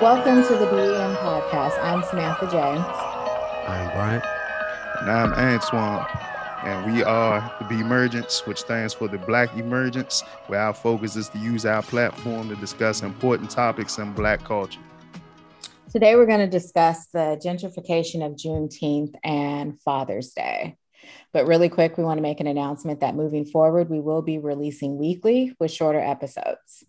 Welcome to the BEM podcast. I'm Samantha James. I'm Brian. And I'm Antoine. And we are the B Emergence, which stands for the Black Emergence, where our focus is to use our platform to discuss important topics in Black culture. Today, we're going to discuss the gentrification of Juneteenth and Father's Day. But really quick, we want to make an announcement that moving forward, we will be releasing weekly with shorter episodes.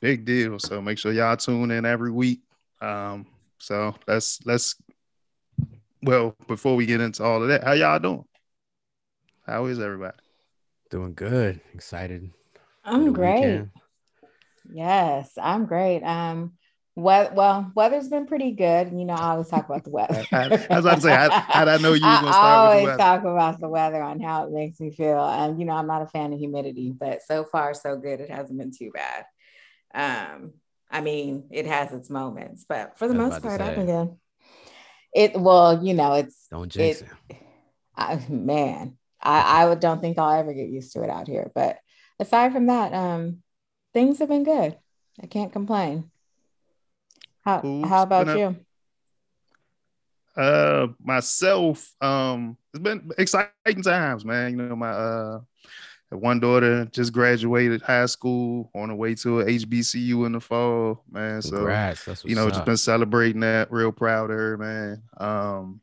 Big deal. So make sure y'all tune in every week. Um, so let's let's well, before we get into all of that, how y'all doing? How is everybody? Doing good. Excited. I'm great. Weekend. Yes, I'm great. Um, well, well, weather's been pretty good. You know, I always talk about the weather. I, I was about to say, how, how I know you were going to start I always with the talk about the weather on how it makes me feel. And, you know, I'm not a fan of humidity, but so far, so good. It hasn't been too bad. Um, I mean, it has its moments, but for the most part, I've been good. It, well, you know, it's, don't jinx it. it. I, man, I, I don't think I'll ever get used to it out here. But aside from that, um, things have been good. I can't complain. How how about you? Uh, myself, um, it's been exciting times, man. You know, my uh, one daughter just graduated high school on the way to a HBCU in the fall, man. Congrats. So, you know, up. just been celebrating that. Real proud of her, man. Um,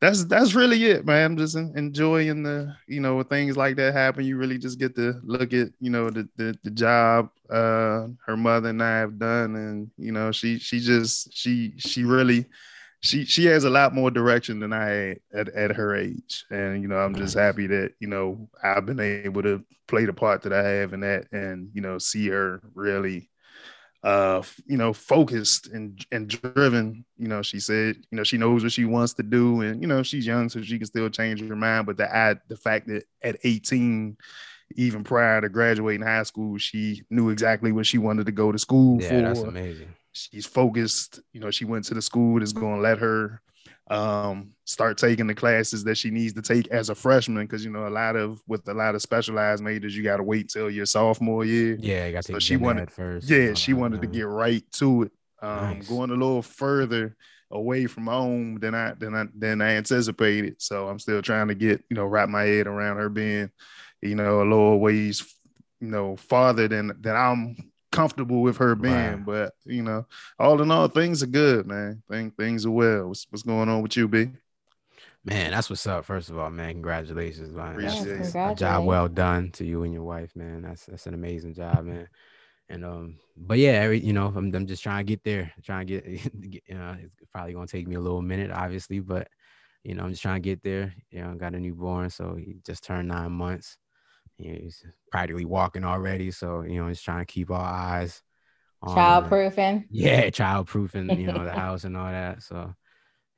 that's that's really it, man. I'm just enjoying the, you know, when things like that happen, you really just get to look at, you know, the the, the job uh her mother and I have done, and you know, she she just she she really she she has a lot more direction than I had at, at her age, and you know, I'm just happy that you know I've been able to play the part that I have in that, and you know, see her really uh, you know, focused and and driven. You know, she said, you know, she knows what she wants to do, and you know, she's young, so she can still change her mind. But the add the fact that at 18, even prior to graduating high school, she knew exactly what she wanted to go to school yeah, for. that's amazing. She's focused. You know, she went to the school that's going to let her um, start taking the classes that she needs to take as a freshman because you know a lot of with a lot of specialized majors you got to wait till your sophomore year yeah got to so she wanted first yeah she wanted to get right to it um, nice. going a little further away from home than I than I than I anticipated so I'm still trying to get you know wrap my head around her being you know a little ways you know farther than than I'm comfortable with her being. But you know, all in all, things are good, man. Things things are well. What's, what's going on with you, B? Man, that's what's up. First of all, man, congratulations, man. Yes, a job well done to you and your wife, man. That's that's an amazing job, man. And um, but yeah, every you know, I'm, I'm just trying to get there. Trying to get, get you know, it's probably gonna take me a little minute, obviously, but you know, I'm just trying to get there. You know, I got a newborn, so he just turned nine months you know, he's practically walking already. So, you know, he's trying to keep our eyes on child proofing. Yeah, child proofing, you know, the house and all that. So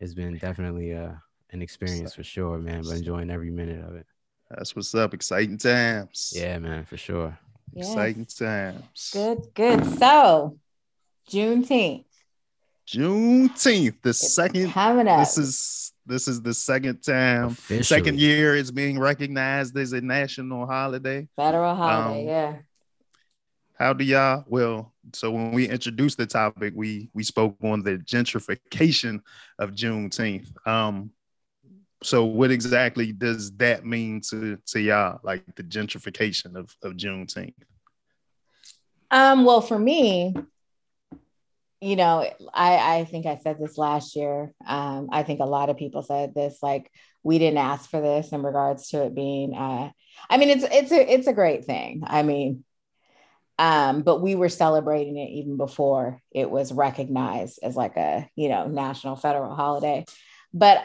it's been definitely uh, an experience for sure, man. But enjoying every minute of it. That's what's up. Exciting times. Yeah, man, for sure. Yes. Exciting times. Good, good. So Juneteenth. Juneteenth, the it's second coming up. This is this is the second time, Officially. second year it's being recognized as a national holiday. Federal holiday, um, yeah. How do y'all? Well, so when we introduced the topic, we we spoke on the gentrification of Juneteenth. Um, so what exactly does that mean to to y'all? Like the gentrification of of Juneteenth? Um, well, for me, you know, I, I think I said this last year. Um, I think a lot of people said this, like we didn't ask for this in regards to it being. Uh, I mean, it's it's a it's a great thing. I mean, um, but we were celebrating it even before it was recognized as like a you know national federal holiday. But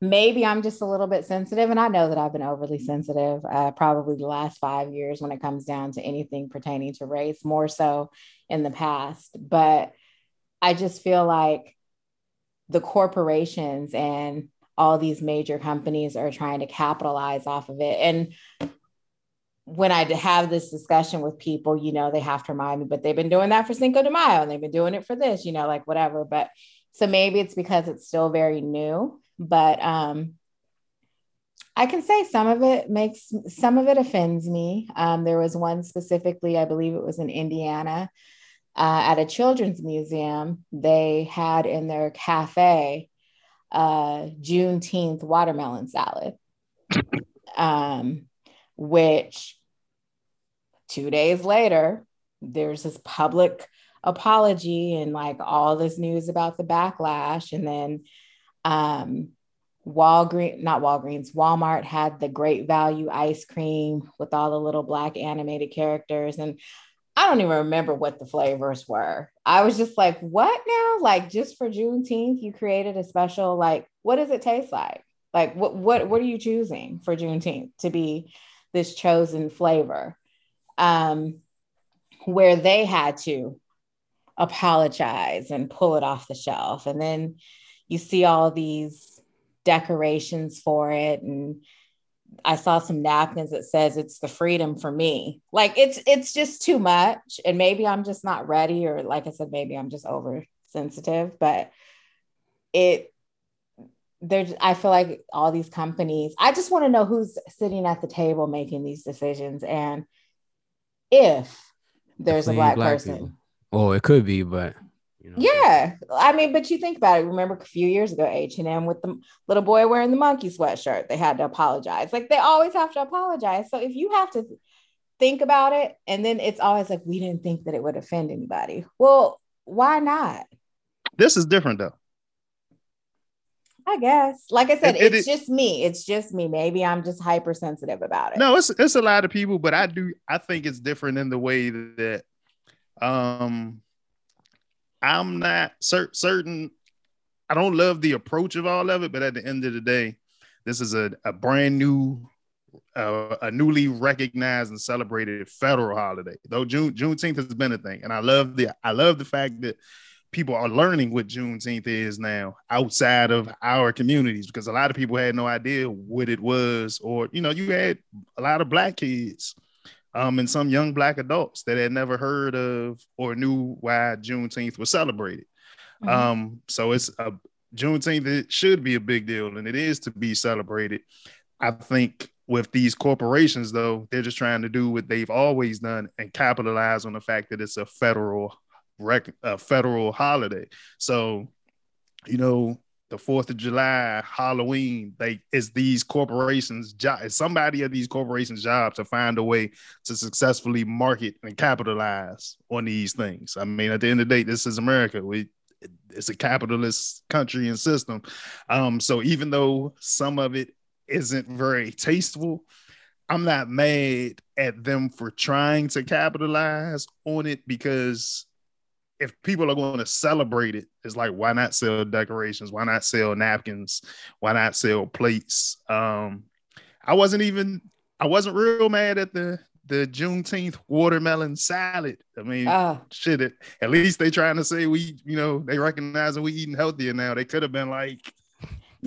maybe I'm just a little bit sensitive, and I know that I've been overly sensitive uh, probably the last five years when it comes down to anything pertaining to race, more so in the past, but I just feel like the corporations and all these major companies are trying to capitalize off of it. And when I have this discussion with people, you know, they have to remind me, but they've been doing that for Cinco de Mayo and they've been doing it for this, you know, like whatever. But so maybe it's because it's still very new, but um, I can say some of it makes some of it offends me. Um, there was one specifically, I believe it was in Indiana, uh, at a children's museum, they had in their cafe uh, Juneteenth watermelon salad, um, which two days later, there's this public apology and like all this news about the backlash. And then um, Walgreens, not Walgreens, Walmart had the great value ice cream with all the little black animated characters. And I don't even remember what the flavors were. I was just like, what now? Like just for Juneteenth, you created a special, like, what does it taste like? Like what what what are you choosing for Juneteenth to be this chosen flavor? Um, where they had to apologize and pull it off the shelf. And then you see all these decorations for it and I saw some napkins that says it's the freedom for me. Like it's it's just too much and maybe I'm just not ready or like I said maybe I'm just oversensitive, but it there's I feel like all these companies, I just want to know who's sitting at the table making these decisions and if there's a black, black person. People. Well, it could be, but you know, yeah, I mean, but you think about it. Remember a few years ago, H and M with the little boy wearing the monkey sweatshirt, they had to apologize. Like they always have to apologize. So if you have to think about it, and then it's always like we didn't think that it would offend anybody. Well, why not? This is different though. I guess. Like I said, it, it's it, just me. It's just me. Maybe I'm just hypersensitive about it. No, it's it's a lot of people, but I do I think it's different in the way that um I'm not cer- certain. I don't love the approach of all of it, but at the end of the day, this is a, a brand new, uh, a newly recognized and celebrated federal holiday. Though June Juneteenth has been a thing, and I love the I love the fact that people are learning what Juneteenth is now outside of our communities because a lot of people had no idea what it was, or you know, you had a lot of black kids um, and some young black adults that had never heard of or knew why Juneteenth was celebrated. Mm-hmm. Um, so it's a Juneteenth it should be a big deal, and it is to be celebrated. I think with these corporations, though, they're just trying to do what they've always done and capitalize on the fact that it's a federal rec- a federal holiday. So, you know, the Fourth of July, Halloween, they it's these corporations' job. It's somebody at these corporations' job to find a way to successfully market and capitalize on these things. I mean, at the end of the day, this is America. We it's a capitalist country and system. Um, so even though some of it isn't very tasteful, I'm not mad at them for trying to capitalize on it because if people are going to celebrate it, it's like why not sell decorations? Why not sell napkins? Why not sell plates? Um, I wasn't even I wasn't real mad at the the Juneteenth watermelon salad. I mean, uh, shit. It, at least they trying to say we, you know, they recognize that we eating healthier now. They could have been like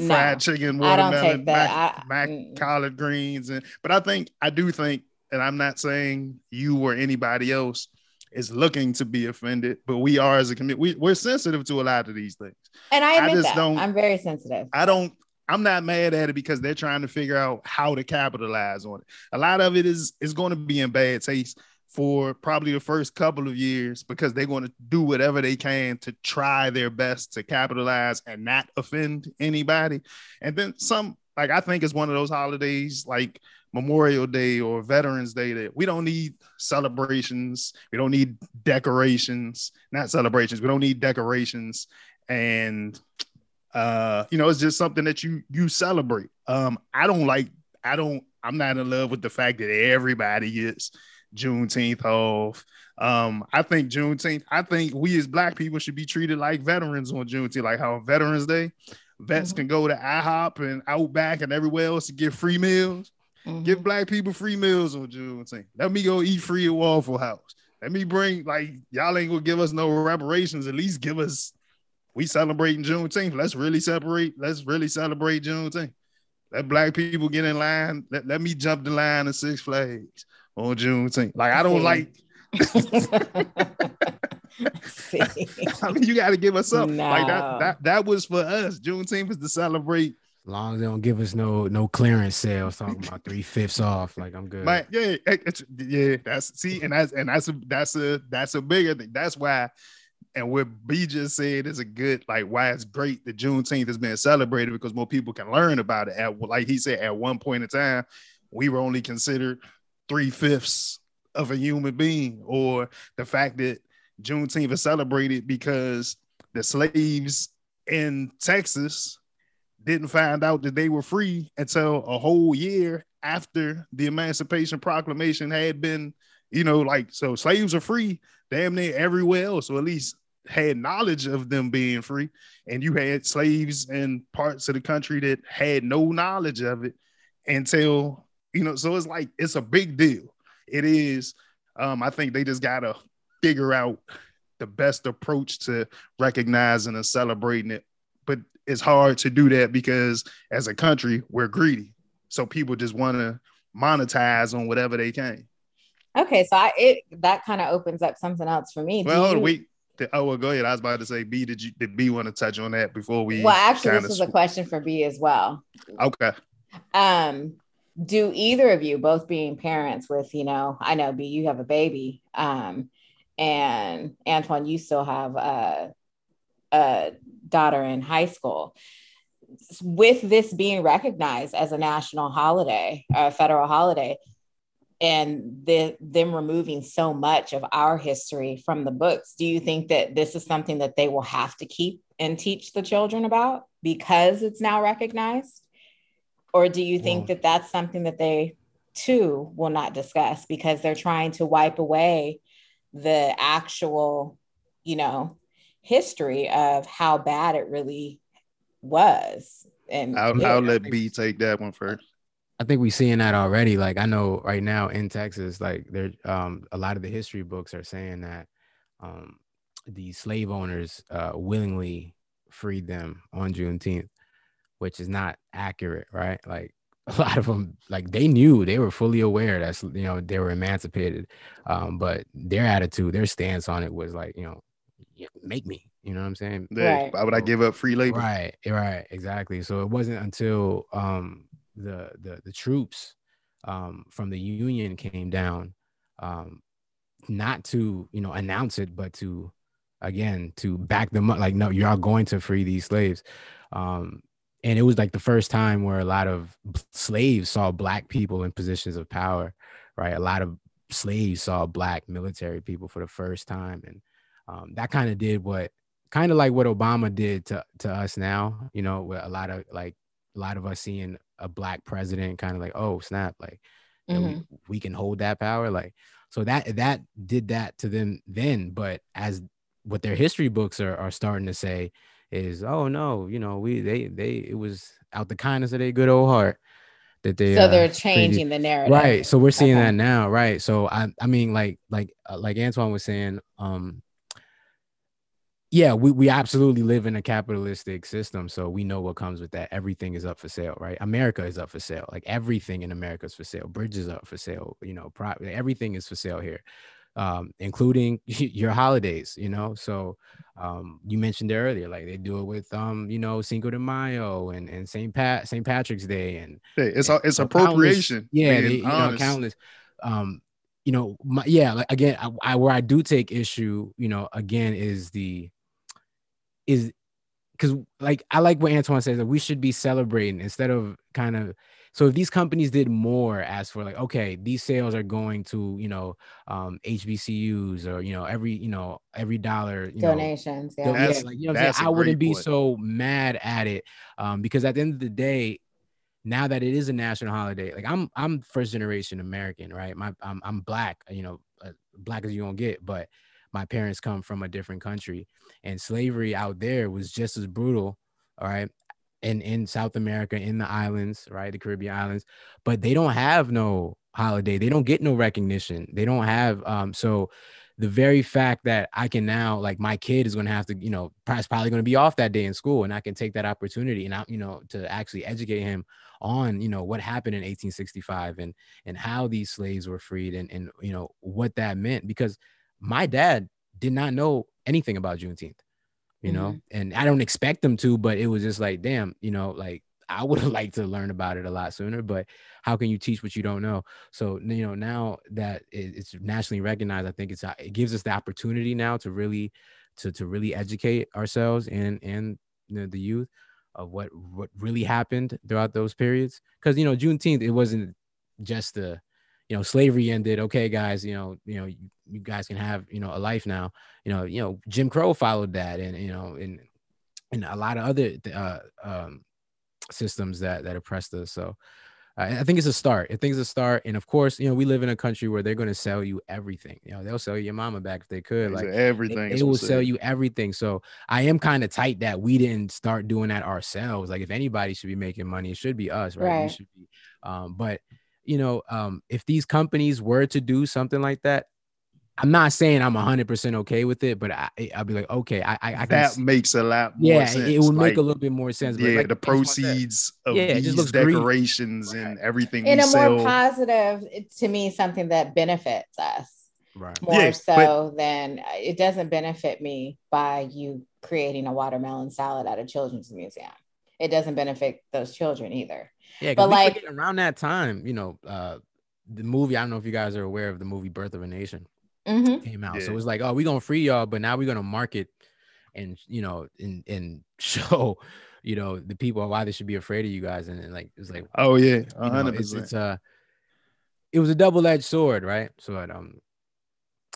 fried chicken, watermelon, mac, mac collard greens, and but I think I do think, and I'm not saying you or anybody else is looking to be offended, but we are as a community, we, we're sensitive to a lot of these things. And I, I just that. don't. I'm very sensitive. I don't. I'm not mad at it because they're trying to figure out how to capitalize on it. A lot of it is is going to be in bad taste for probably the first couple of years because they're going to do whatever they can to try their best to capitalize and not offend anybody. And then some, like I think it's one of those holidays like Memorial Day or Veterans Day that we don't need celebrations, we don't need decorations, not celebrations, we don't need decorations and uh you know it's just something that you you celebrate. Um I don't like I don't I'm not in love with the fact that everybody gets Juneteenth off. Um, I think Juneteenth, I think we as black people should be treated like veterans on Juneteenth, like how Veterans Day, vets mm-hmm. can go to IHOP and Outback and everywhere else to get free meals. Mm-hmm. Give black people free meals on Juneteenth. Let me go eat free at Waffle House. Let me bring like y'all ain't gonna give us no reparations. At least give us. We celebrating Juneteenth. Let's really separate. Let's really celebrate Juneteenth. Let black people get in line. Let, let me jump the line of Six Flags on Juneteenth. Like I don't like. I mean, you got to give us up. No. Like that, that. That was for us. Juneteenth is to celebrate As long as they don't give us no no clearance sales talking about three fifths off, like I'm good. Man, yeah, yeah, that's see, and that's and that's a that's a that's a bigger thing. That's why, and what B just said is a good like why it's great that Juneteenth is being celebrated because more people can learn about it. At like he said, at one point in time, we were only considered three fifths of a human being, or the fact that Juneteenth is celebrated because the slaves in Texas didn't find out that they were free until a whole year after the Emancipation Proclamation had been, you know, like so slaves are free damn near everywhere else, or at least had knowledge of them being free. And you had slaves in parts of the country that had no knowledge of it until, you know, so it's like it's a big deal. It is. Um, I think they just gotta figure out the best approach to recognizing and celebrating it. It's hard to do that because as a country, we're greedy. So people just want to monetize on whatever they can. Okay, so I it that kind of opens up something else for me. Well, you, wait. Oh well, go ahead. I was about to say, B, did you did B want to touch on that before we? Well, actually, this is sw- a question for B as well. Okay. Um, do either of you, both being parents with, you know, I know B, you have a baby. Um, and Antoine, you still have a, a daughter in high school. With this being recognized as a national holiday, a federal holiday, and the, them removing so much of our history from the books, do you think that this is something that they will have to keep and teach the children about because it's now recognized? Or do you think mm. that that's something that they too will not discuss because they're trying to wipe away the actual, you know, history of how bad it really was. And I'll, I'll let B take that one first. I think we're seeing that already. Like I know right now in Texas, like there, um, a lot of the history books are saying that um, the slave owners uh, willingly freed them on Juneteenth, which is not accurate, right? Like a lot of them like they knew they were fully aware that's you know they were emancipated um but their attitude their stance on it was like you know make me you know what i'm saying? Right. why would i give up free labor? Right right exactly. So it wasn't until um the the, the troops um from the union came down um not to you know announce it but to again to back them up like no you're going to free these slaves. Um and it was like the first time where a lot of slaves saw black people in positions of power right? A lot of slaves saw black military people for the first time and um, that kind of did what kind of like what obama did to, to us now you know with a lot of like a lot of us seeing a black president kind of like oh snap like mm-hmm. we, we can hold that power like so that that did that to them then but as what their history books are, are starting to say is oh no you know we they they it was out the kindness of their good old heart that they so they're uh, changing the narrative right so we're seeing okay. that now right so i i mean like like uh, like antoine was saying um yeah we, we absolutely live in a capitalistic system so we know what comes with that everything is up for sale right america is up for sale like everything in america is for sale bridges up for sale you know pro- everything is for sale here um, including your holidays, you know. So um, you mentioned earlier, like they do it with um, you know, Cinco de Mayo and, and St. Pat St. Patrick's Day and hey, it's and, it's appropriation. yeah, they, you know, countless. Um, you know, my, yeah, like again, I, I where I do take issue, you know, again is the is because like I like what Antoine says that we should be celebrating instead of kind of so if these companies did more as for like, okay, these sales are going to, you know, um, HBCUs or, you know, every, you know, every dollar, you donations. Know, yeah. yeah like, you know, I wouldn't be point. so mad at it. Um, because at the end of the day, now that it is a national holiday, like I'm, I'm first generation American, right? My, I'm, I'm black, you know, uh, black as you gonna get, but my parents come from a different country and slavery out there was just as brutal all right in in South America, in the islands, right, the Caribbean islands, but they don't have no holiday. They don't get no recognition. They don't have um. So the very fact that I can now, like, my kid is going to have to, you know, probably going to be off that day in school, and I can take that opportunity and I, you know, to actually educate him on, you know, what happened in 1865 and and how these slaves were freed and and you know what that meant because my dad did not know anything about Juneteenth you know, mm-hmm. and I don't expect them to, but it was just like, damn, you know, like I would have liked to learn about it a lot sooner, but how can you teach what you don't know? So you know, now that it's nationally recognized, I think it's uh, it gives us the opportunity now to really to to really educate ourselves and and you know, the youth of what what really happened throughout those periods. Because you know, Juneteenth, it wasn't just the you know slavery ended. Okay, guys, you know you know you, you guys can have you know a life now. You know you know Jim Crow followed that, and you know and and a lot of other uh, um, systems that that oppressed us. So uh, I think it's a start. I think it's a start. And of course, you know, we live in a country where they're going to sell you everything. You know, they'll sell your mama back if they could. Like everything, they, they will sell you everything. So I am kind of tight that we didn't start doing that ourselves. Like if anybody should be making money, it should be us, right? right. We should be. Um, but you know, um, if these companies were to do something like that, I'm not saying I'm 100% okay with it, but I, I'll be like, okay, I, I, I that see. makes a lot more yeah, sense. it would like, make a little bit more sense. Yeah, like, the proceeds of yeah, these decorations and everything in a sell. more positive, to me, something that benefits us. Right. More yeah, so but, than uh, it doesn't benefit me by you creating a watermelon salad at a children's museum. It doesn't benefit those children either. Yeah, but like around that time, you know, uh, the movie. I don't know if you guys are aware of the movie Birth of a Nation mm-hmm. came out. Yeah. So it was like, oh, we're gonna free y'all, but now we're gonna market and you know and and show you know the people why they should be afraid of you guys. And, and like it's like, oh yeah, hundred percent. It's uh, it was a double edged sword, right? So um,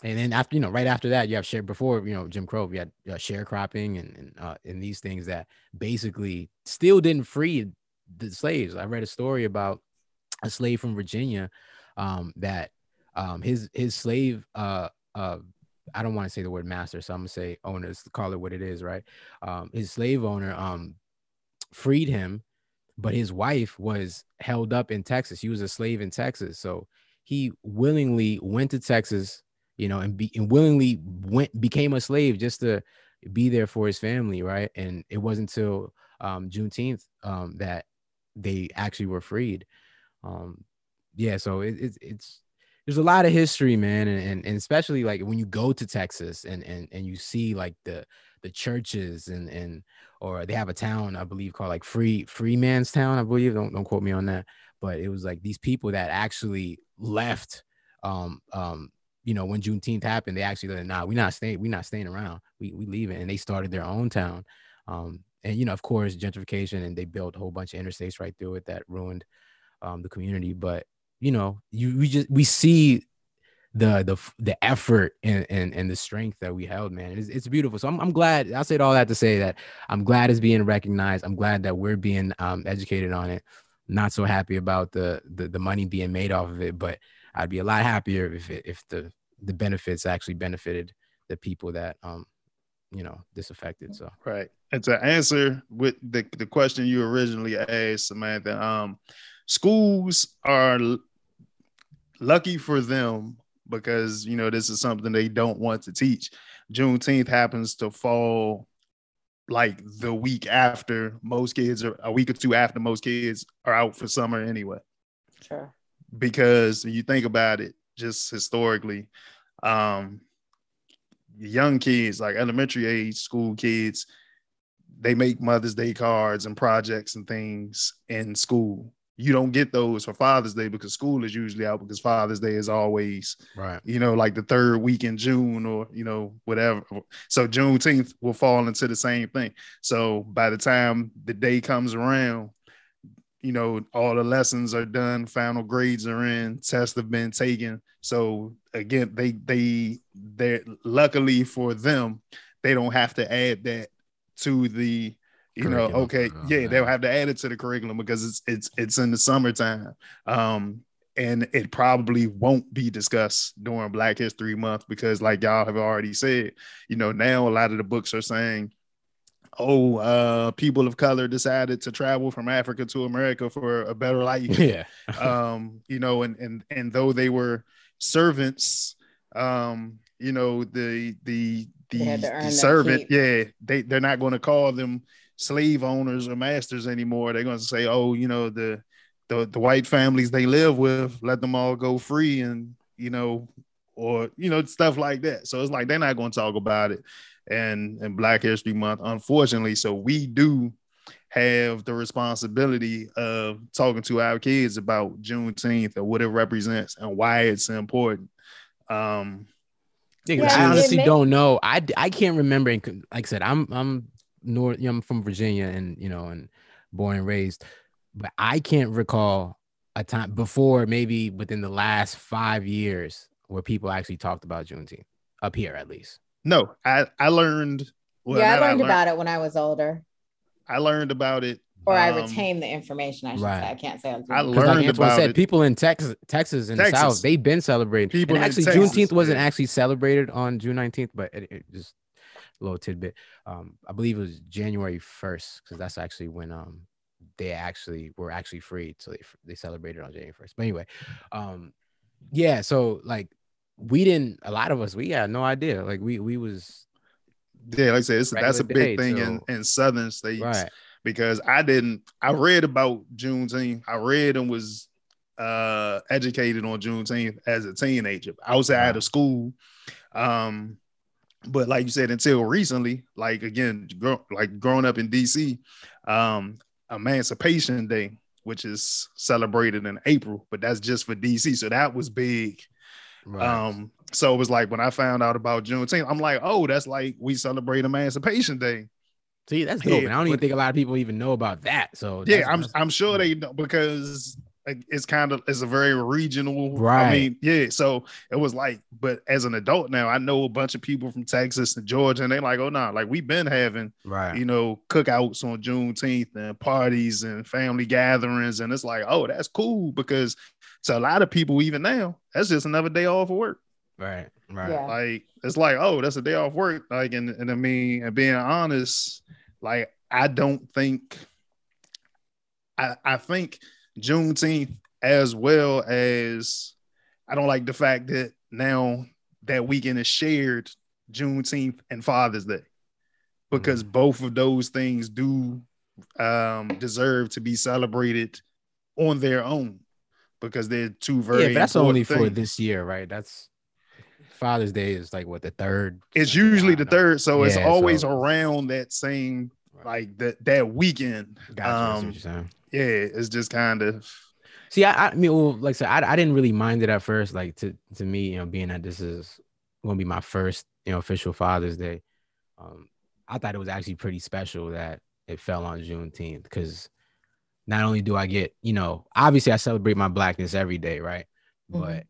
and then after you know right after that you have share before you know Jim Crow you had uh, sharecropping and and, uh, and these things that basically still didn't free the slaves. I read a story about a slave from Virginia um, that um, his his slave uh, uh, I don't want to say the word master, so I'm gonna say owners, call it what it is, right? Um, his slave owner um, freed him, but his wife was held up in Texas. He was a slave in Texas, so he willingly went to Texas, you know, and, be, and willingly went became a slave just to be there for his family, right? And it wasn't until um, Juneteenth um, that they actually were freed. Um, yeah, so it, it, it's there's a lot of history, man, and, and, and especially like when you go to Texas and and and you see like the the churches and and or they have a town I believe called like Free Freeman's Town, I believe. Don't don't quote me on that, but it was like these people that actually left. Um, um, you know, when Juneteenth happened, they actually said, "Nah, we're not staying. We're not staying around. We we leaving," and they started their own town. Um, and you know, of course, gentrification, and they built a whole bunch of interstates right through it that ruined um, the community. But you know, you we just we see the the the effort and and, and the strength that we held, man. It's, it's beautiful. So I'm, I'm glad. I said all that to say that I'm glad it's being recognized. I'm glad that we're being um, educated on it. Not so happy about the, the the money being made off of it, but I'd be a lot happier if it, if the the benefits actually benefited the people that um you know disaffected. So right. To answer with the the question you originally asked, Samantha, um, schools are lucky for them because you know this is something they don't want to teach. Juneteenth happens to fall like the week after most kids are a week or two after most kids are out for summer anyway. Sure. Because you think about it, just historically, um, young kids, like elementary age school kids, they make Mother's Day cards and projects and things in school you don't get those for Father's Day because school is usually out because Father's Day is always right. You know, like the third week in June or you know whatever. So Juneteenth will fall into the same thing. So by the time the day comes around, you know all the lessons are done, final grades are in, tests have been taken. So again, they they they luckily for them, they don't have to add that to the you know okay yeah they'll have to add it to the curriculum because it's it's it's in the summertime. Um and it probably won't be discussed during black history month because like y'all have already said you know now a lot of the books are saying oh uh people of color decided to travel from africa to america for a better life. Yeah. Um you know and and and though they were servants um you know the the the, the servant yeah they they're not going to call them slave owners or masters anymore. They're going to say, oh, you know, the, the the white families they live with, let them all go free, and you know, or you know, stuff like that. So it's like they're not going to talk about it, and and Black History Month, unfortunately. So we do have the responsibility of talking to our kids about Juneteenth and what it represents and why it's important. Um, yeah, I honestly don't know. I, I can't remember. Like I said, I'm I'm north. You know, I'm from Virginia, and you know, and born and raised, but I can't recall a time before, maybe within the last five years, where people actually talked about Juneteenth up here, at least. No, I I learned. Well, yeah, I learned, I learned, about it when I was older. I learned about it or I um, retain the information. I should right. say. I can't say I, I learned like about said, it. People in Texas, Texas and Texas. the South, they've been celebrating. People and actually, Juneteenth wasn't yeah. actually celebrated on June nineteenth, but it, it just a little tidbit. Um, I believe it was January first because that's actually when um they actually were actually freed, so they they celebrated on January first. But anyway, um, yeah. So like we didn't. A lot of us we had no idea. Like we we was. Yeah, like I said, that's a big day, thing so, in, in southern states. Right because I didn't. I read about Juneteenth. I read and was uh, educated on Juneteenth as a teenager outside wow. of school. Um, but like you said, until recently, like again, grow, like growing up in DC, um, Emancipation Day, which is celebrated in April, but that's just for DC. So that was big. Right. Um, so it was like when I found out about Juneteenth, I'm like, oh, that's like we celebrate Emancipation Day. See, that's dope. Yeah, and I don't even think a lot of people even know about that. So yeah, I'm I'm sure they know because it's kind of it's a very regional. Right. I mean, yeah. So it was like, but as an adult now, I know a bunch of people from Texas and Georgia, and they're like, oh no, nah, like we've been having right, you know, cookouts on Juneteenth and parties and family gatherings, and it's like, oh, that's cool because to a lot of people, even now, that's just another day off of work. Right. Right. Yeah. Like it's like, oh, that's a day off work. Like, and, and I mean, and being honest, like I don't think I I think Juneteenth as well as I don't like the fact that now that weekend is shared Juneteenth and Father's Day because mm-hmm. both of those things do um, deserve to be celebrated on their own because they're two very yeah, but that's only things. for this year, right? That's Father's Day is like what the third. It's usually the third, so yeah, it's always so. around that same like that that weekend. Gotcha, um, yeah, it's just kind of. See, I, I mean, well, like I said, I, I didn't really mind it at first. Like to to me, you know, being that this is going to be my first, you know, official Father's Day, um, I thought it was actually pretty special that it fell on Juneteenth because not only do I get, you know, obviously I celebrate my blackness every day, right? Mm-hmm. But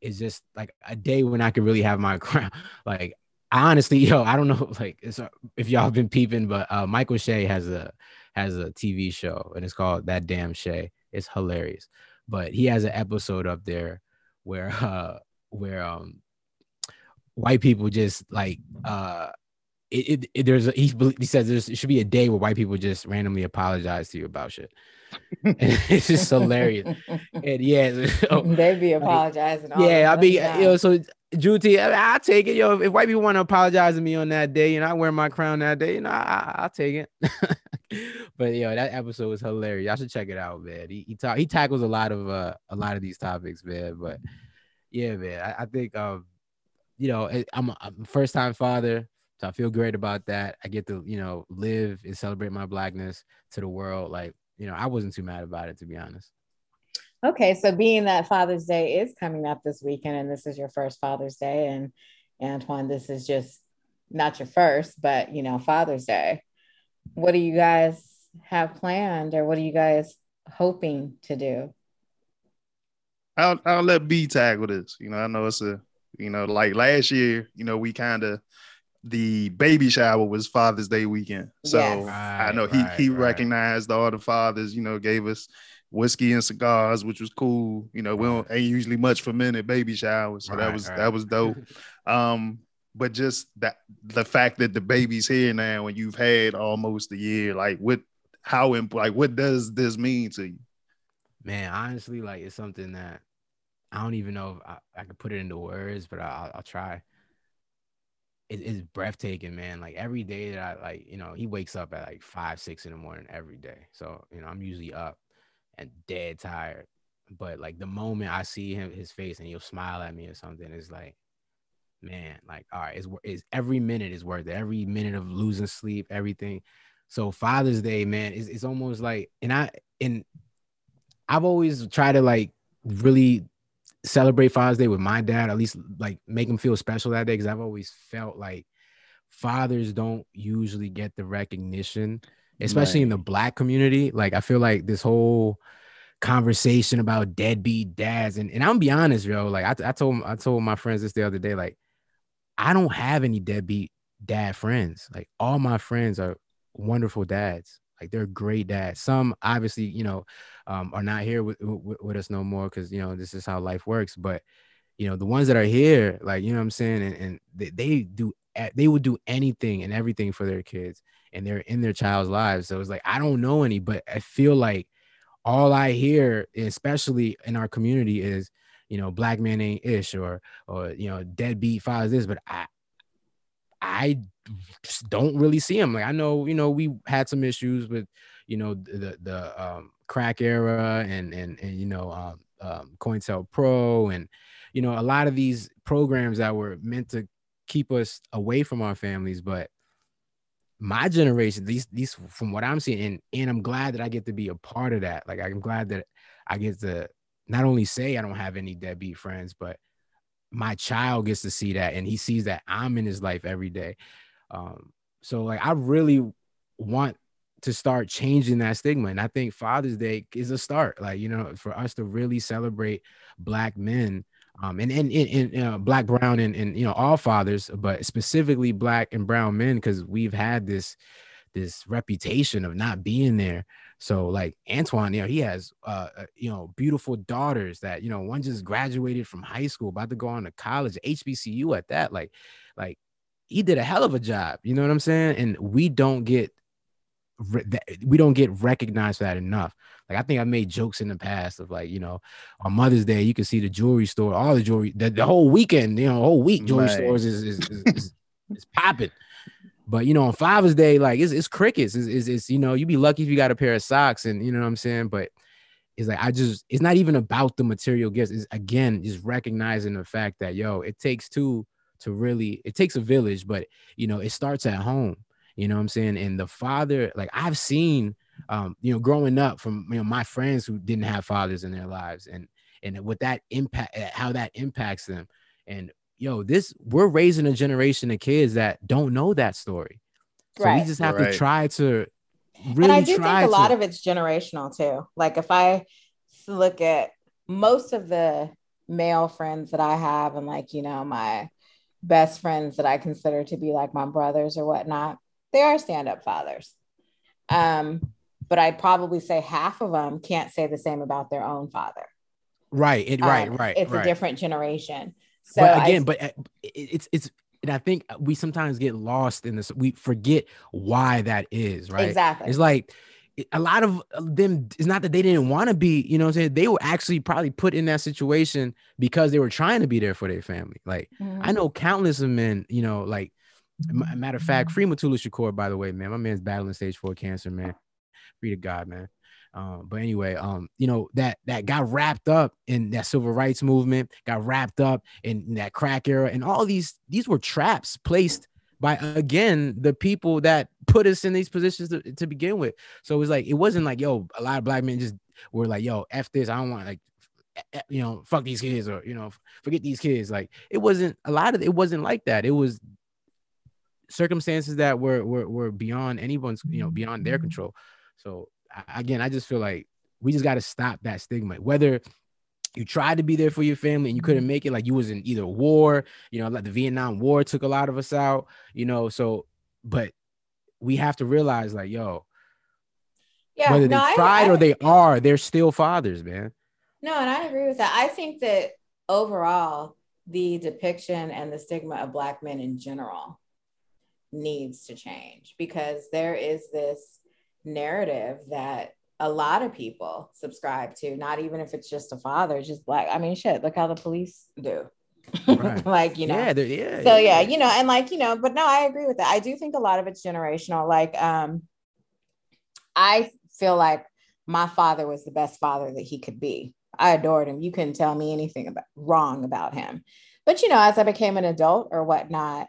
it's just like a day when I could really have my crown. Like I honestly, yo, I don't know, like if y'all been peeping, but uh, Michael Che has a has a TV show and it's called That Damn Che. It's hilarious, but he has an episode up there where uh where um white people just like uh it, it, it there's a, he, he says there should be a day where white people just randomly apologize to you about shit. it's just hilarious. And yeah, so, they be apologizing. Yeah, I mean, you know, so Juti, I, will take it. Yo, if white people want to apologize to me on that day, you know, I wear my crown that day, you know, I, will take it. but yo, that episode was hilarious. Y'all should check it out, man. He he, talk, he tackles a lot of uh a lot of these topics, man. But yeah, man, I, I think um, you know, I'm a, I'm a first time father. So I feel great about that. I get to, you know, live and celebrate my blackness to the world. Like, you know, I wasn't too mad about it to be honest. Okay, so being that Father's Day is coming up this weekend, and this is your first Father's Day, and Antoine, this is just not your first, but you know, Father's Day. What do you guys have planned, or what are you guys hoping to do? I'll I'll let B tackle this. You know, I know it's a you know, like last year, you know, we kind of the baby shower was Father's Day weekend. So yes. right, I know he right, he right. recognized all the fathers, you know, gave us whiskey and cigars, which was cool. You know, we don't ain't usually much for men at baby showers. So that was that was dope. um, but just that the fact that the baby's here now and you've had almost a year, like what how like what does this mean to you? Man, honestly, like it's something that I don't even know if I, I could put it into words, but I'll, I'll try it, it's breathtaking, man. Like every day that I like, you know, he wakes up at like five, six in the morning every day. So, you know, I'm usually up and dead tired. But like the moment I see him, his face, and he'll smile at me or something, it's like, man, like, all right, it's, it's every minute is worth it. Every minute of losing sleep, everything. So Father's Day, man, is it's almost like, and I and I've always tried to like really celebrate Father's Day with my dad, at least like make him feel special that day. Cause I've always felt like fathers don't usually get the recognition, especially right. in the black community. Like I feel like this whole conversation about deadbeat dads, and, and I'm gonna be honest, yo, like I, I told I told my friends this the other day, like I don't have any deadbeat dad friends. Like all my friends are wonderful dads. Like they're great dads. Some obviously, you know, um, are not here with, with, with us no more because you know this is how life works. But you know, the ones that are here, like you know, what I'm saying, and, and they, they do they would do anything and everything for their kids, and they're in their child's lives. So it's like I don't know any, but I feel like all I hear, especially in our community, is you know, black man ain't ish or or you know, deadbeat fathers this, but I I just don't really see him. Like I know, you know, we had some issues with, you know, the the um, crack era and and and you know, um, um, COINTELPRO and you know, a lot of these programs that were meant to keep us away from our families, but my generation, these these from what I'm seeing, and and I'm glad that I get to be a part of that. Like I'm glad that I get to not only say I don't have any deadbeat friends, but my child gets to see that and he sees that I'm in his life every day. Um, so like I really want to start changing that stigma. And I think Father's Day is a start, like, you know, for us to really celebrate black men um, and, and, and, and uh, black, brown, and, and, you know, all fathers, but specifically black and brown men, because we've had this, this reputation of not being there. So like Antoine, you know, he has uh, uh, you know beautiful daughters that you know one just graduated from high school, about to go on to college, HBCU at that. Like, like he did a hell of a job. You know what I'm saying? And we don't get we don't get recognized for that enough. Like I think I made jokes in the past of like, you know, on Mother's Day, you can see the jewelry store, all the jewelry, the, the whole weekend, you know, whole week jewelry right. stores is is, is, is, is popping. But you know, on Father's Day, like it's, it's crickets. It's, it's, it's, you know, you'd be lucky if you got a pair of socks, and you know what I'm saying. But it's like I just, it's not even about the material gifts. It's again just recognizing the fact that yo, it takes two to really, it takes a village, but you know, it starts at home. You know what I'm saying? And the father, like I've seen, um, you know, growing up from you know my friends who didn't have fathers in their lives, and and with that impact, how that impacts them, and yo, this we're raising a generation of kids that don't know that story. So right. we just have right. to try to really and I do think a to... lot of it's generational too. Like if I look at most of the male friends that I have and like, you know, my best friends that I consider to be like my brothers or whatnot, they are stand-up fathers. Um, but I'd probably say half of them can't say the same about their own father. Right. It, right. Um, right. It's right. a different generation. So but again, I, but uh, it's it's and I think we sometimes get lost in this. We forget why that is, right? Exactly. It's like a lot of them it's not that they didn't want to be you know i'm saying they were actually probably put in that situation because they were trying to be there for their family like mm-hmm. i know countless of men you know like matter of fact free Mutulu Shakur by the way man my man's battling stage four cancer man free to god man um, but anyway, um, you know, that that got wrapped up in that civil rights movement, got wrapped up in, in that crack era, and all these these were traps placed by again the people that put us in these positions to, to begin with. So it was like it wasn't like yo, a lot of black men just were like, yo, f this, I don't want like you know, fuck these kids or you know, forget these kids. Like it wasn't a lot of it wasn't like that. It was circumstances that were were, were beyond anyone's, you know, mm-hmm. beyond their mm-hmm. control. So again, I just feel like we just got to stop that stigma. Whether you tried to be there for your family and you couldn't mm-hmm. make it, like you was in either war, you know, like the Vietnam War took a lot of us out, you know. So, but we have to realize, like, yo, yeah, whether no, they tried I, I, or they are, they're still fathers, man. No, and I agree with that. I think that overall, the depiction and the stigma of black men in general needs to change because there is this narrative that a lot of people subscribe to, not even if it's just a father, just black. I mean, shit, look how the police do. Right. like, you know, yeah, yeah. So yeah, you know, and like, you know, but no, I agree with that. I do think a lot of it's generational. Like, um, I feel like my father was the best father that he could be. I adored him. You couldn't tell me anything about wrong about him. But you know, as I became an adult or whatnot,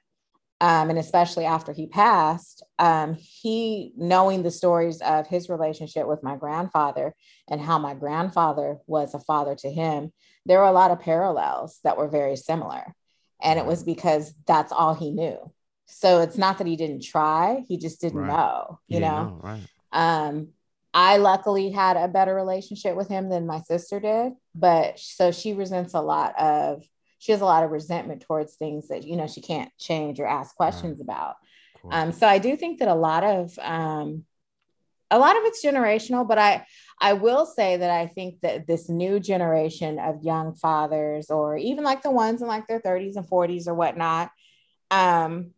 um, and especially after he passed, um, he knowing the stories of his relationship with my grandfather and how my grandfather was a father to him, there were a lot of parallels that were very similar. And it was because that's all he knew. So it's not that he didn't try, he just didn't right. know, you know? know? Right. Um, I luckily had a better relationship with him than my sister did, but so she resents a lot of she has a lot of resentment towards things that you know she can't change or ask questions right. about. Um, so I do think that a lot of um, a lot of it's generational, but I I will say that I think that this new generation of young fathers, or even like the ones in like their 30s and 40s or whatnot, um,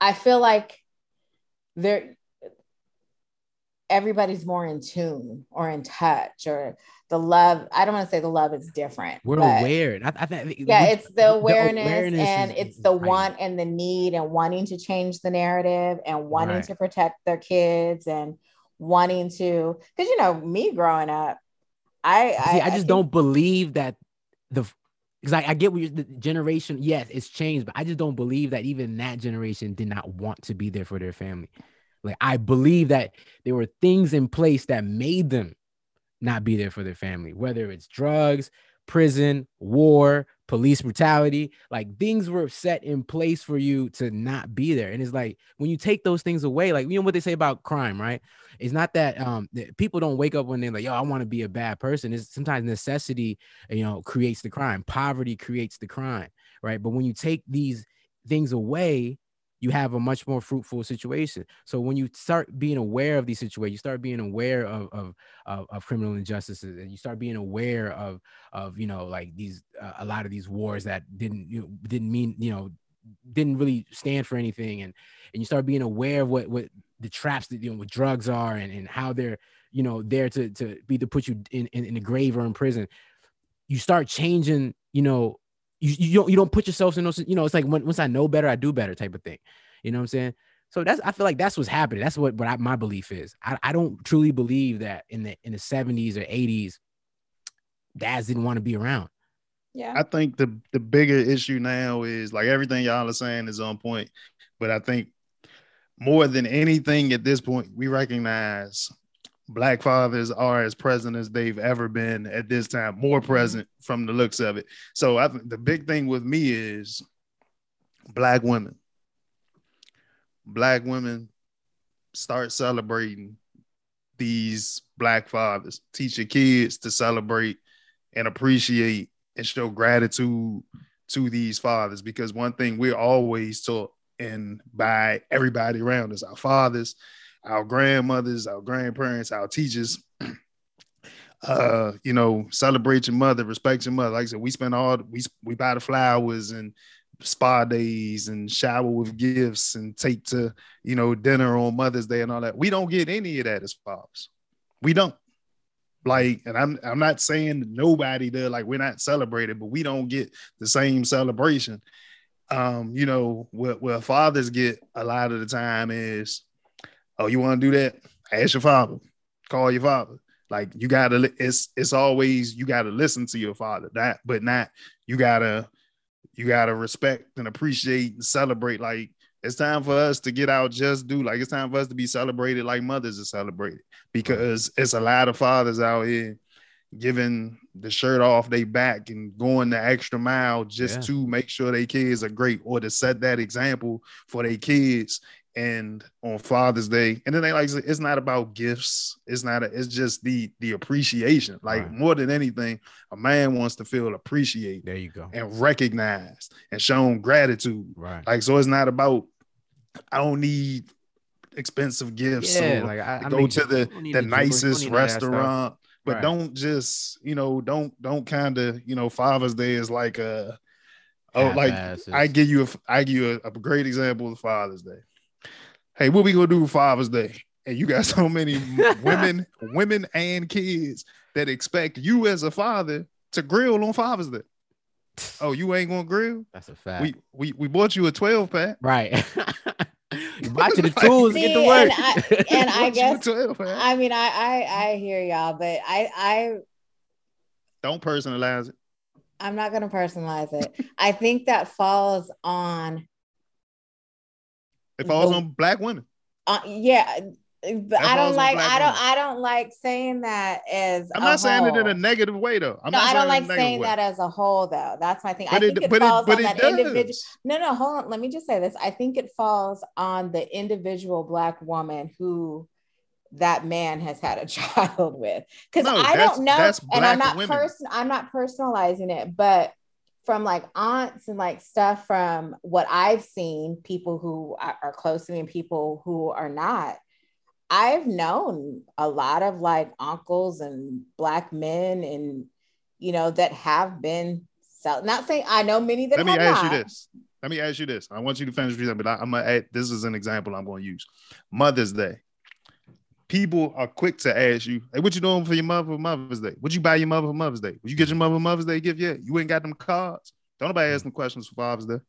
I feel like they're everybody's more in tune or in touch or the love i don't want to say the love is different we're aware I, I think yeah we, it's the awareness, the awareness and it's the right. want and the need and wanting to change the narrative and wanting right. to protect their kids and wanting to because you know me growing up i See, I, I, just I don't believe that the because I, I, get what the generation yes it's changed but i just don't believe that even that generation did not want to be there for their family like I believe that there were things in place that made them not be there for their family, whether it's drugs, prison, war, police brutality, like things were set in place for you to not be there. And it's like when you take those things away, like you know what they say about crime, right? It's not that um people don't wake up when they're like, yo, I want to be a bad person. It's sometimes necessity, you know, creates the crime. Poverty creates the crime, right? But when you take these things away, you have a much more fruitful situation. So when you start being aware of these situations, you start being aware of of of, of criminal injustices, and you start being aware of of you know like these uh, a lot of these wars that didn't you know, didn't mean you know didn't really stand for anything, and and you start being aware of what what the traps that you know what drugs are and and how they're you know there to to be to put you in in, in the grave or in prison. You start changing you know you, you don't you don't put yourself in those you know it's like when, once I know better I do better type of thing. You know what I'm saying? So that's I feel like that's what's happening. That's what what I, my belief is. I, I don't truly believe that in the in the 70s or 80s dads didn't want to be around. Yeah. I think the the bigger issue now is like everything y'all are saying is on point but I think more than anything at this point we recognize black fathers are as present as they've ever been at this time, more mm-hmm. present from the looks of it. So I think the big thing with me is black women. Black women start celebrating these black fathers. Teach your kids to celebrate and appreciate and show gratitude to these fathers because one thing we're always taught and by everybody around us, our fathers, our grandmothers, our grandparents, our teachers, uh, you know, celebrate your mother, respect your mother. Like I said, we spend all we we buy the flowers and spa days and shower with gifts and take to you know dinner on Mother's Day and all that. We don't get any of that as fathers. We don't. Like, and I'm I'm not saying nobody does. Like, we're not celebrated, but we don't get the same celebration. Um, you know, what what fathers get a lot of the time is oh, you want to do that? Ask your father. Call your father. Like you gotta, it's it's always you gotta listen to your father. That, but not you gotta you gotta respect and appreciate and celebrate. Like it's time for us to get out, just do like it's time for us to be celebrated like mothers are celebrated because it's a lot of fathers out here giving the shirt off their back and going the extra mile just yeah. to make sure their kids are great or to set that example for their kids and on Father's Day. And then they like it's not about gifts. It's not. A, it's just the the appreciation. Like right. more than anything, a man wants to feel appreciated. There you go. And recognized and shown gratitude. Right. Like so, it's not about. I don't need expensive gifts. Yeah, like I, I go to the the nicest restaurant. But right. don't just you know don't don't kind of you know Father's Day is like a oh like I give you a I give you a, a great example of Father's Day hey, what we gonna do for Father's Day? And you got so many women, women and kids that expect you as a father to grill on Father's Day. Oh, you ain't gonna grill? That's a fact. We we, we bought you a 12 pack. Right. you bought you the tools See, to get to work. And I, and I guess I mean I, I I hear y'all, but I I don't personalize it. I'm not gonna personalize it. I think that falls on It falls on black women. Uh, yeah, but I don't like. I don't. women. I don't like saying that as. I'm not saying it in a negative way though. I'm no, not I don't like saying way. that as a whole, though. That's my thing. I But it- think it, but it- falls but on it that individual. No, no, hold on. Let me just say this. I think it falls on the individual black woman who that man has had a child with. Because No, I don't know, and I'm not person. I'm not personalizing it, but from like aunts and like stuff from what I've seen, people who are, close to me and people who are not. I've known a lot of like uncles and black men and you know that have been sell- not saying I know many that Let me ask not. you this. Let me ask you this. I want you to finish but I, I'm gonna add this is an example I'm gonna use. Mother's Day. People are quick to ask you, hey, what you doing for your mother for Mother's Day? What you buy your mother for Mother's Day? Would you get your mother Mother's Day gift yet? You ain't got them cards. Don't nobody ask them questions for Father's Day.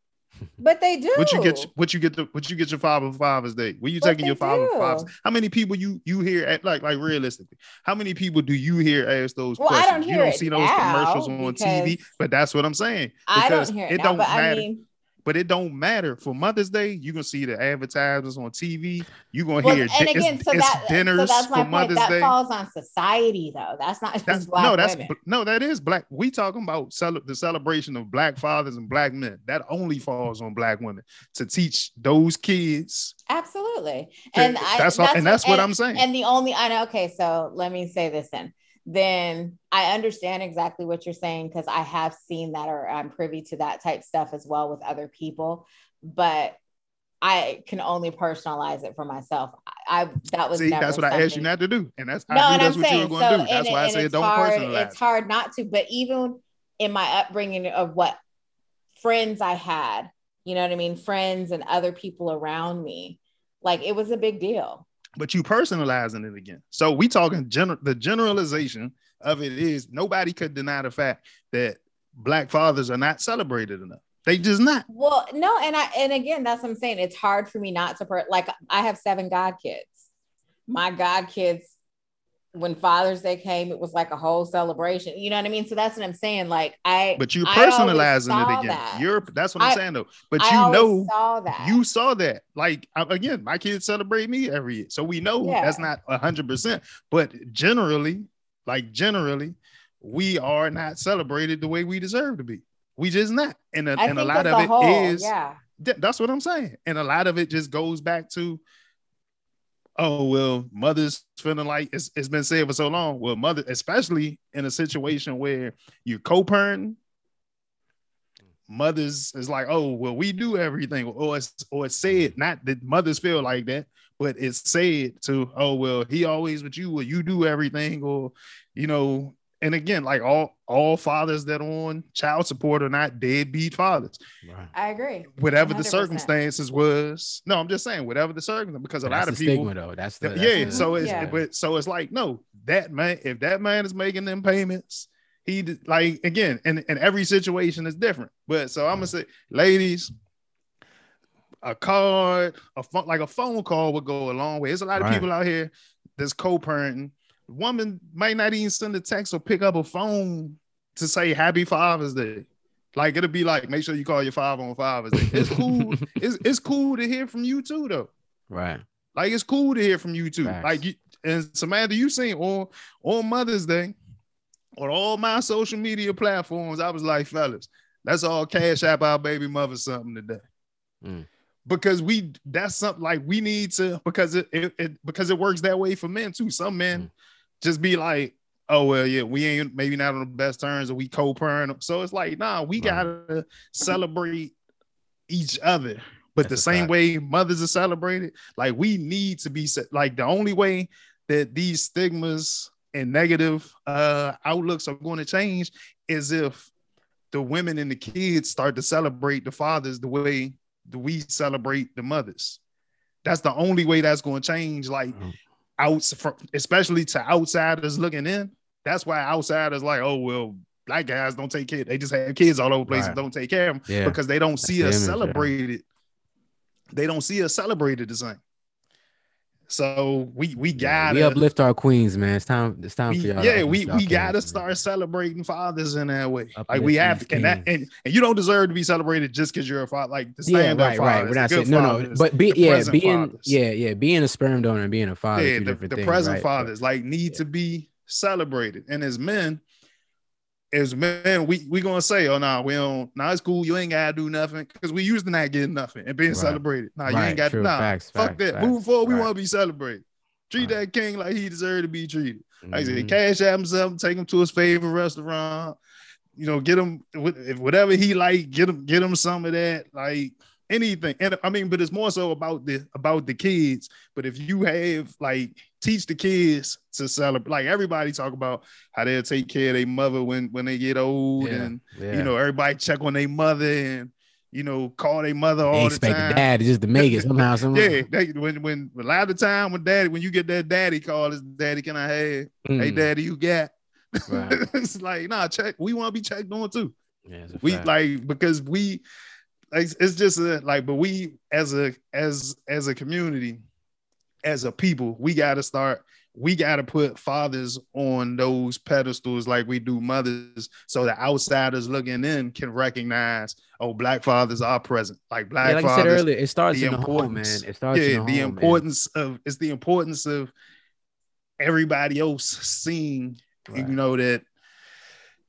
But they do. What you get? What you get? The, what you get your father for Father's Day? Where you But taking your father for. Father's? How many people you you hear at like like realistically? How many people do you hear ask those Well, I questions? don't you don't see those commercials on TV, but that's what I'm saying. I because don't hear it, it now, don't matter. I mean, But it don't matter for Mother's Day. You gonna see the advertisements on TV. You gonna well, hear and di- again, it's, so it's that so that's my for point. Mother's That Day. falls on society, though. That's not just That's black no, that's women. no, that is black. We talking about cele- the celebration of black fathers and black men. That only falls on black women to teach those kids. Absolutely, to- and I, that's all, and that's what and- I'm saying. And the only I know. Okay, so let me say this then. Then I understand exactly what you're saying because I have seen that or I'm privy to that type stuff as well with other people, but I can only personalize it for myself. I, I that was See, never that's what I asked you not to do, and that's No, I and knew I'm that's what saying you were going to do. That's and, why I and said it's don't hard. personalize. It's hard not to, but even in my upbringing of what friends I had, you know what I mean, friends and other people around me, like it was a big deal. But you personalizing it again. So we talking general the generalization of it is nobody could deny the fact that black fathers are not celebrated enough. They just not. Well, no, and I and again, that's what I'm saying. It's hard for me not to per- like I have seven god kids. My god kids, when Father's Day came, it was like a whole celebration. You know what I mean? So that's what I'm saying. Like I But you're personalizing it again. that. You're that's what I'm I- saying though. But I you know saw that. you saw that. Like again, my kids celebrate me every year. So we know Yeah. that's not hundred percent. But generally, like generally, we are not celebrated the way we deserve to be. We just not. And a, and a lot of a it whole, is yeah. Th- that's what I'm saying. And a lot of it just goes back to, oh well, mothers feeling like it's, it's been said for so long. Well, mother, especially in a situation where you're co-parenting, mothers is like, oh well, we do everything, or it's or it's said mm-hmm. not that mothers feel like that, but it's said to, oh well, he always with you, or you do everything, or you know. And again, like all all fathers that are on child support are not deadbeat fathers Right. I agree. whatever the 100%. circumstances was. No, I'm just saying whatever the circumstances because a But lot of the people. stigma though. That's the yeah, the- so it's Yeah. but so it's like no, that man. If that man is making them payments, he like again, and and every situation is different. But so I'm gonna say, ladies, a card, a phone, like a phone call would go a long way. There's a lot of Right. people out here that's co-parenting. Woman might not even send a text or pick up a phone to say Happy Father's Day. Like it'll be like, make sure you call your father on Father's Day. It's cool. it's it's cool to hear from you too, though. right. Like it's cool to hear from you too. Like you and Samantha, you seen on on Mother's Day on all my social media platforms. I was like, fellas, let's all cash app our baby mother something today. Mm. Because we that's something like we need to because it, it, it because it works that way for men too. Some men Mm. Just be like, oh well, yeah, we ain't maybe not on the best terms, or we co-parent. So it's like, nah, we Right. gotta celebrate each other. But That's the same fact. way mothers are celebrated, like we need to be like the only way that these stigmas and negative uh outlooks are going to change is if the women and the kids start to celebrate the fathers the way that we celebrate the mothers. That's the only way that's going to change. Like Mhm. Outs from, especially to outsiders looking in. That's why outsiders like, oh well, black guys don't take care. They just have kids all over the place and don't take care of them Yeah. because they don't see the us image, yeah. celebrated. They don't see us celebrated the same. So we we gotta we uplift our queens, man. It's time. It's time we- for y'all. yeah, we y'all we gotta start celebrating fathers in that way. Uplift like we have to, and that and, and you don't deserve to be celebrated just because you're a father. Like the Yeah, stand up right, fathers, right. We're not saying no, no. But be yeah, being fathers. yeah, yeah, being a sperm donor and being a father. yeah, the, the things, present right? fathers like need to be celebrated. And as men, as men, we we gonna say, oh no, nah, we don't. Nah, it's cool. You ain't gotta do nothing because we used to not getting nothing and being Right. celebrated. Nah, you ain't got true. nah. Facts, fuck facts, that. facts. Moving forward, we Right. want to be celebrated. Treat Right. that king like he deserved to be treated. Like I said, Mhm. cash out himself, take him to his favorite restaurant. You know, get him if whatever he like, get him, get him some of that. Like anything. And I mean, but it's more so about the about the kids. But if you have like teach the kids to celebrate, like everybody talk about how they'll take care of their mother when when they get old, Yeah, and yeah. you know, everybody check on their mother and you know, call their mother they all the time. expect dad just to make it somehow. somehow. Yeah, they, when when a lot of the time when daddy when you get that daddy call, is daddy can I have? Hey Mm, daddy, you got? right. it's like nah, check. We want to be checked on too. Yeah, We fact. like because we like it's just a, like, but we as a as as a community, as a people, we got to start. We got to put fathers on those pedestals like we do mothers, so the outsiders looking in can recognize, oh, black fathers are present. Like black yeah, like I fathers, said earlier, it starts the in the home, man. It starts yeah, in the the, home, man. importance of it's the importance of everybody else seeing, Right. you know, that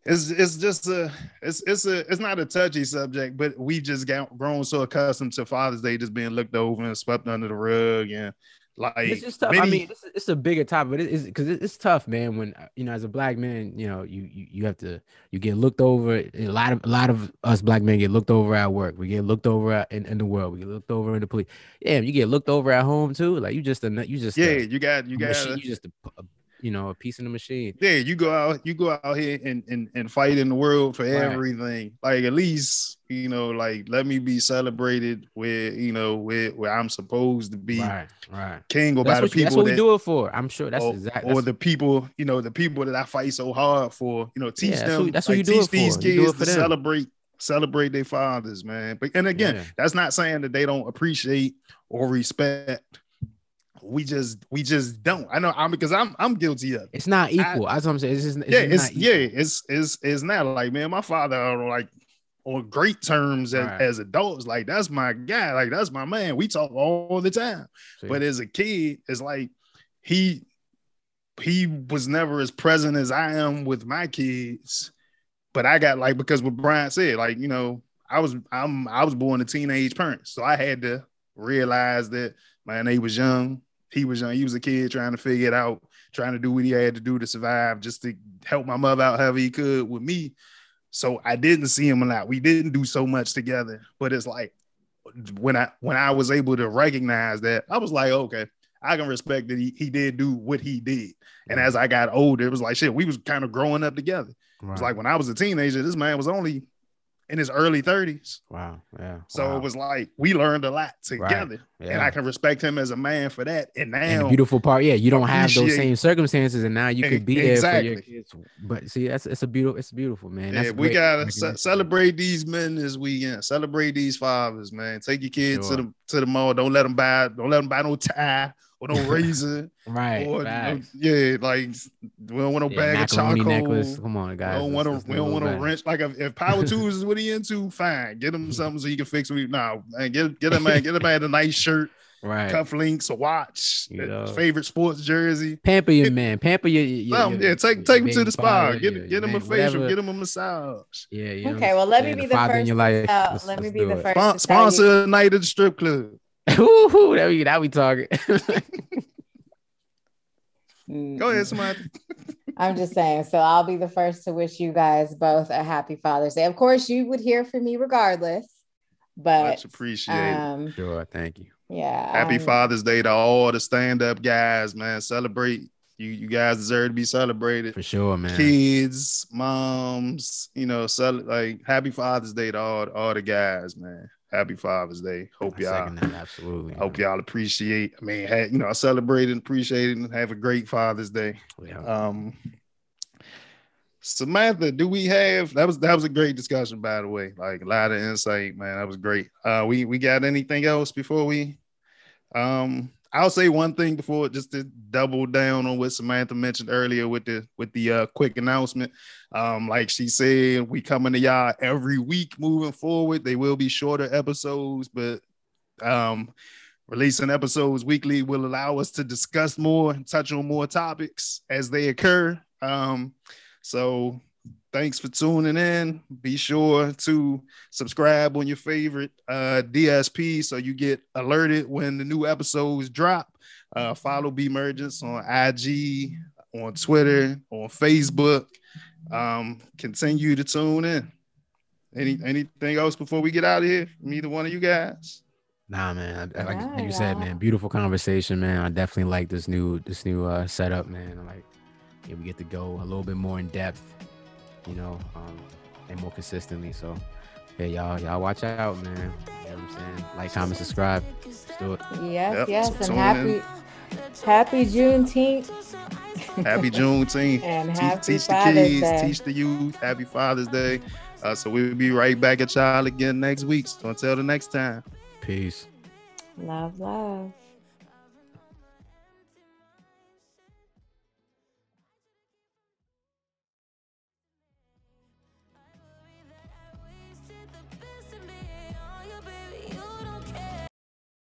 it's it's just a it's it's a it's not a touchy subject, but we just got grown so accustomed to Father's Day just being looked over and swept under the rug and like it's just tough. I mean, it's, it's a bigger topic, but it's because it's tough, man. When uh, you know, as a black man, you know, you you, you have to you get looked over. A lot of a lot of us black men get looked over at work. We get looked over at, in, in the world. We get looked over in the police. Yeah, you get looked over at home too. Like you just a you just yeah, a, you got you got machine, you just a, a- you know a piece in the machine. yeah, you go out, you go out here and, and, and fight in the world for Right. everything. Like at least, you know, like let me be celebrated where, you know, where where I'm supposed to be Right, right. king or by the you- that's people what we do it for. I'm sure that's oh, or, exactly. or the people, you know, the people that I fight so hard for, you know, teach Yeah, them, that's what like, you do teach it these for. You do kids to them. celebrate, celebrate their fathers, man. But and again, Yeah. that's not saying that they don't appreciate or respect. We just, we just don't. I know I'm because I'm, I'm guilty of. it. It's not equal. That's what I'm saying. It's just, it's yeah, it's not yeah, it's it's it's not like man, my father are like on great terms as, Right. as adults. Like that's my guy. Like that's my man. We talk all the time. See? But as a kid, it's like he he was never as present as I am with my kids. But I got like because what Brian said, like you know, I was I'm I was born a teenage parent, so I had to realize that man, they was young. He was young. He was a kid trying to figure it out, trying to do what he had to do to survive, just to help my mother out however he could with me. So I didn't see him a lot. We didn't do so much together. But it's like when I when I was able to recognize that, I was like, okay, I can respect that he, he did do what he did. And as I got older, it was like shit, we was kind of growing up together. Right. like when I was a teenager, this man was only in his early 30s. wow, yeah. So wow. it was like we learned a lot together. And yeah. I can respect him as a man for that. And And the now beautiful part, yeah, you don't have those same circumstances, and now you could be there for your kids. But see, that's it's a beautiful, it's beautiful, man. That's yeah, we gotta ce- celebrate these men this weekend. Celebrate these fathers, man. Take your kids Sure. to the to the mall. Don't let them buy. Don't let them buy no tie or no razor. right? or no- yeah, like we don't want no Yeah, bag of charcoal. necklace. Come on, guys. We don't want to. We don't want to wrench. Like if, if power tools is what he into, fine. Get him something so he can fix me. Nah, man, get get him man. Get him man a nice shirt, Right. cufflinks, a watch, You know. favorite sports jersey. Pamper your man. Pamper your. your, Something. your- yeah, take take him to the spa. father, Get your- get him a facial. whatever. Get him a massage. Yeah, you Okay, what well, let me be the first to life. tell- Let's- let me be the it. first. Spon- to tell you- sponsor a night at the strip club. Woo-hoo, that we that we talking. Go ahead, somebody. I'm just saying. So I'll be the first to wish you guys both a happy Father's Day. Of course, you would hear from me regardless, but Much appreciated. um, sure, thank you. Yeah. Happy um, Father's Day to all the stand-up guys, man. Celebrate. You you guys deserve to be celebrated. For sure, man. Kids, moms, you know, cel- like happy Father's Day to all, all the guys, man. Happy Father's Day. Hope I y'all that, absolutely. hope y'all appreciate. I mean, ha- you know, I celebrate and appreciate it and have a great Father's Day. Yeah. Um Samantha, do we have that was that was a great discussion by the way. Like a lot of insight, man. That was great. Uh we we got anything else before we um I'll say one thing before just to double down on what Samantha mentioned earlier with the with the uh, quick announcement. Um, like she said, we coming to y'all every week moving forward. They will be shorter episodes, but um, releasing episodes weekly will allow us to discuss more and touch on more topics as they occur. Um, so thanks for tuning in. Be sure to subscribe on your favorite uh, DSP so you get alerted when the new episodes drop. Uh, follow Bemergence on IG, on Twitter, on Facebook. Um, continue to tune in. Any anything else before we get out of here? From either one of you guys. Nah, man. I, like, yeah, you yeah. said, man, beautiful conversation, man. I definitely like this new this new uh, setup, man. Like, yeah, we get to go a little bit more in depth you know, um, and more consistently. So, yeah, y'all, y'all watch out, man. You know what I'm saying? Like, comment, subscribe. Let's do it. Yes, yep. yes, and happy, in. happy Juneteenth. happy Juneteenth. and happy teach, teach the kids, Day. teach the youth. Happy Father's Day. Uh, so we'll be right back at y'all again next week. So until the next time. Peace. Love, love.